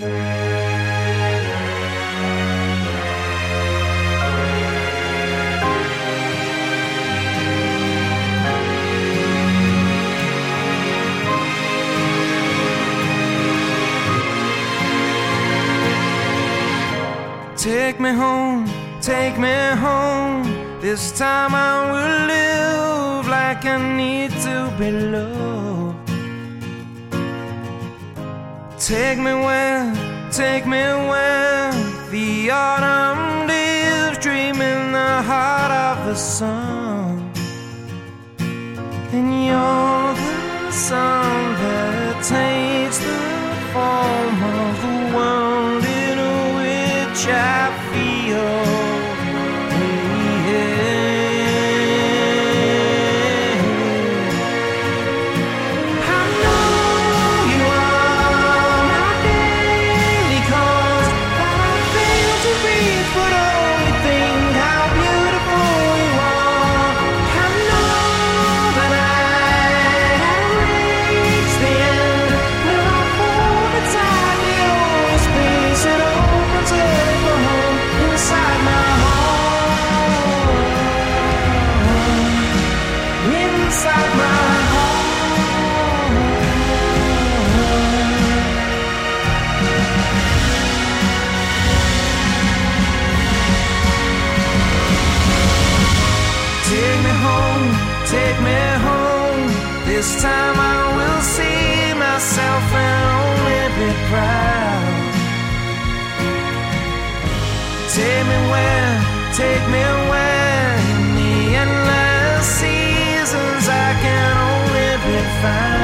Take me home, take me home. This time I will live like I need to be Take me when, take me when the autumn leaves dream in the heart of the sun, and you're the sun. proud. Take me where, take me where in the endless seasons I can only be found.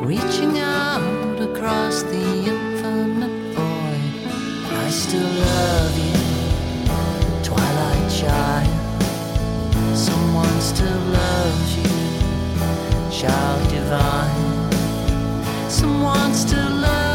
reaching out across the infinite void. I still love you, twilight child. Someone still loves you, child divine. Someone still loves.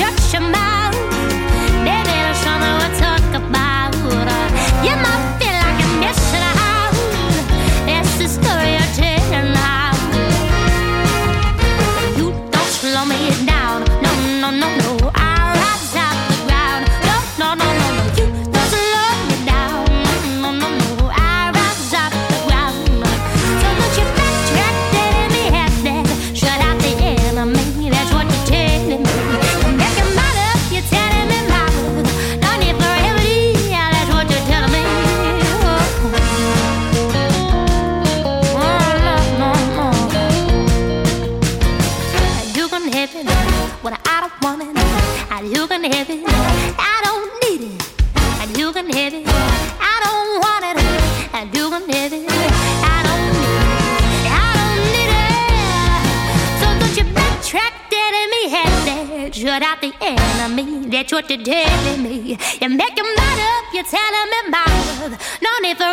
shut your mouth. Baby, there's something we'll talk about. You're my what you're telling me. You're making mad up, you're telling me mad. No need for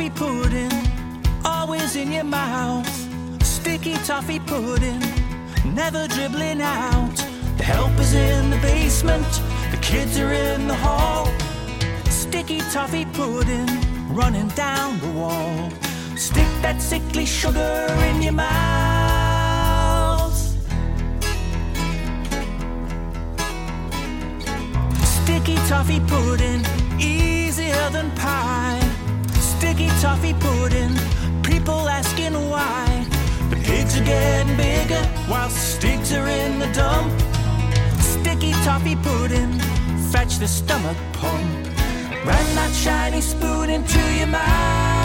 toffee pudding, always in your mouth. Sticky toffee pudding, never dribbling out. The help is in the basement, the kids are in the hall. Sticky toffee pudding, running down the wall. Stick that sickly sugar in your mouth. Sticky toffee pudding, easier than pie. Sticky toffee pudding, people asking why. The pigs are getting bigger while sticks are in the dump. Sticky toffee pudding, fetch the stomach pump. Run that shiny spoon into your mouth.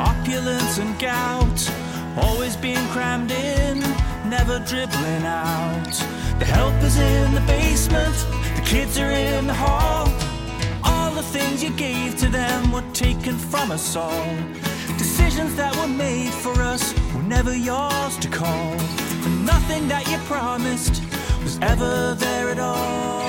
Opulence and gout. Always being crammed in, never dribbling out. The help is in the basement, the kids are in the hall. All the things you gave to them were taken from us all. Decisions that were made for us were never yours to call. And nothing that you promised was ever there at all.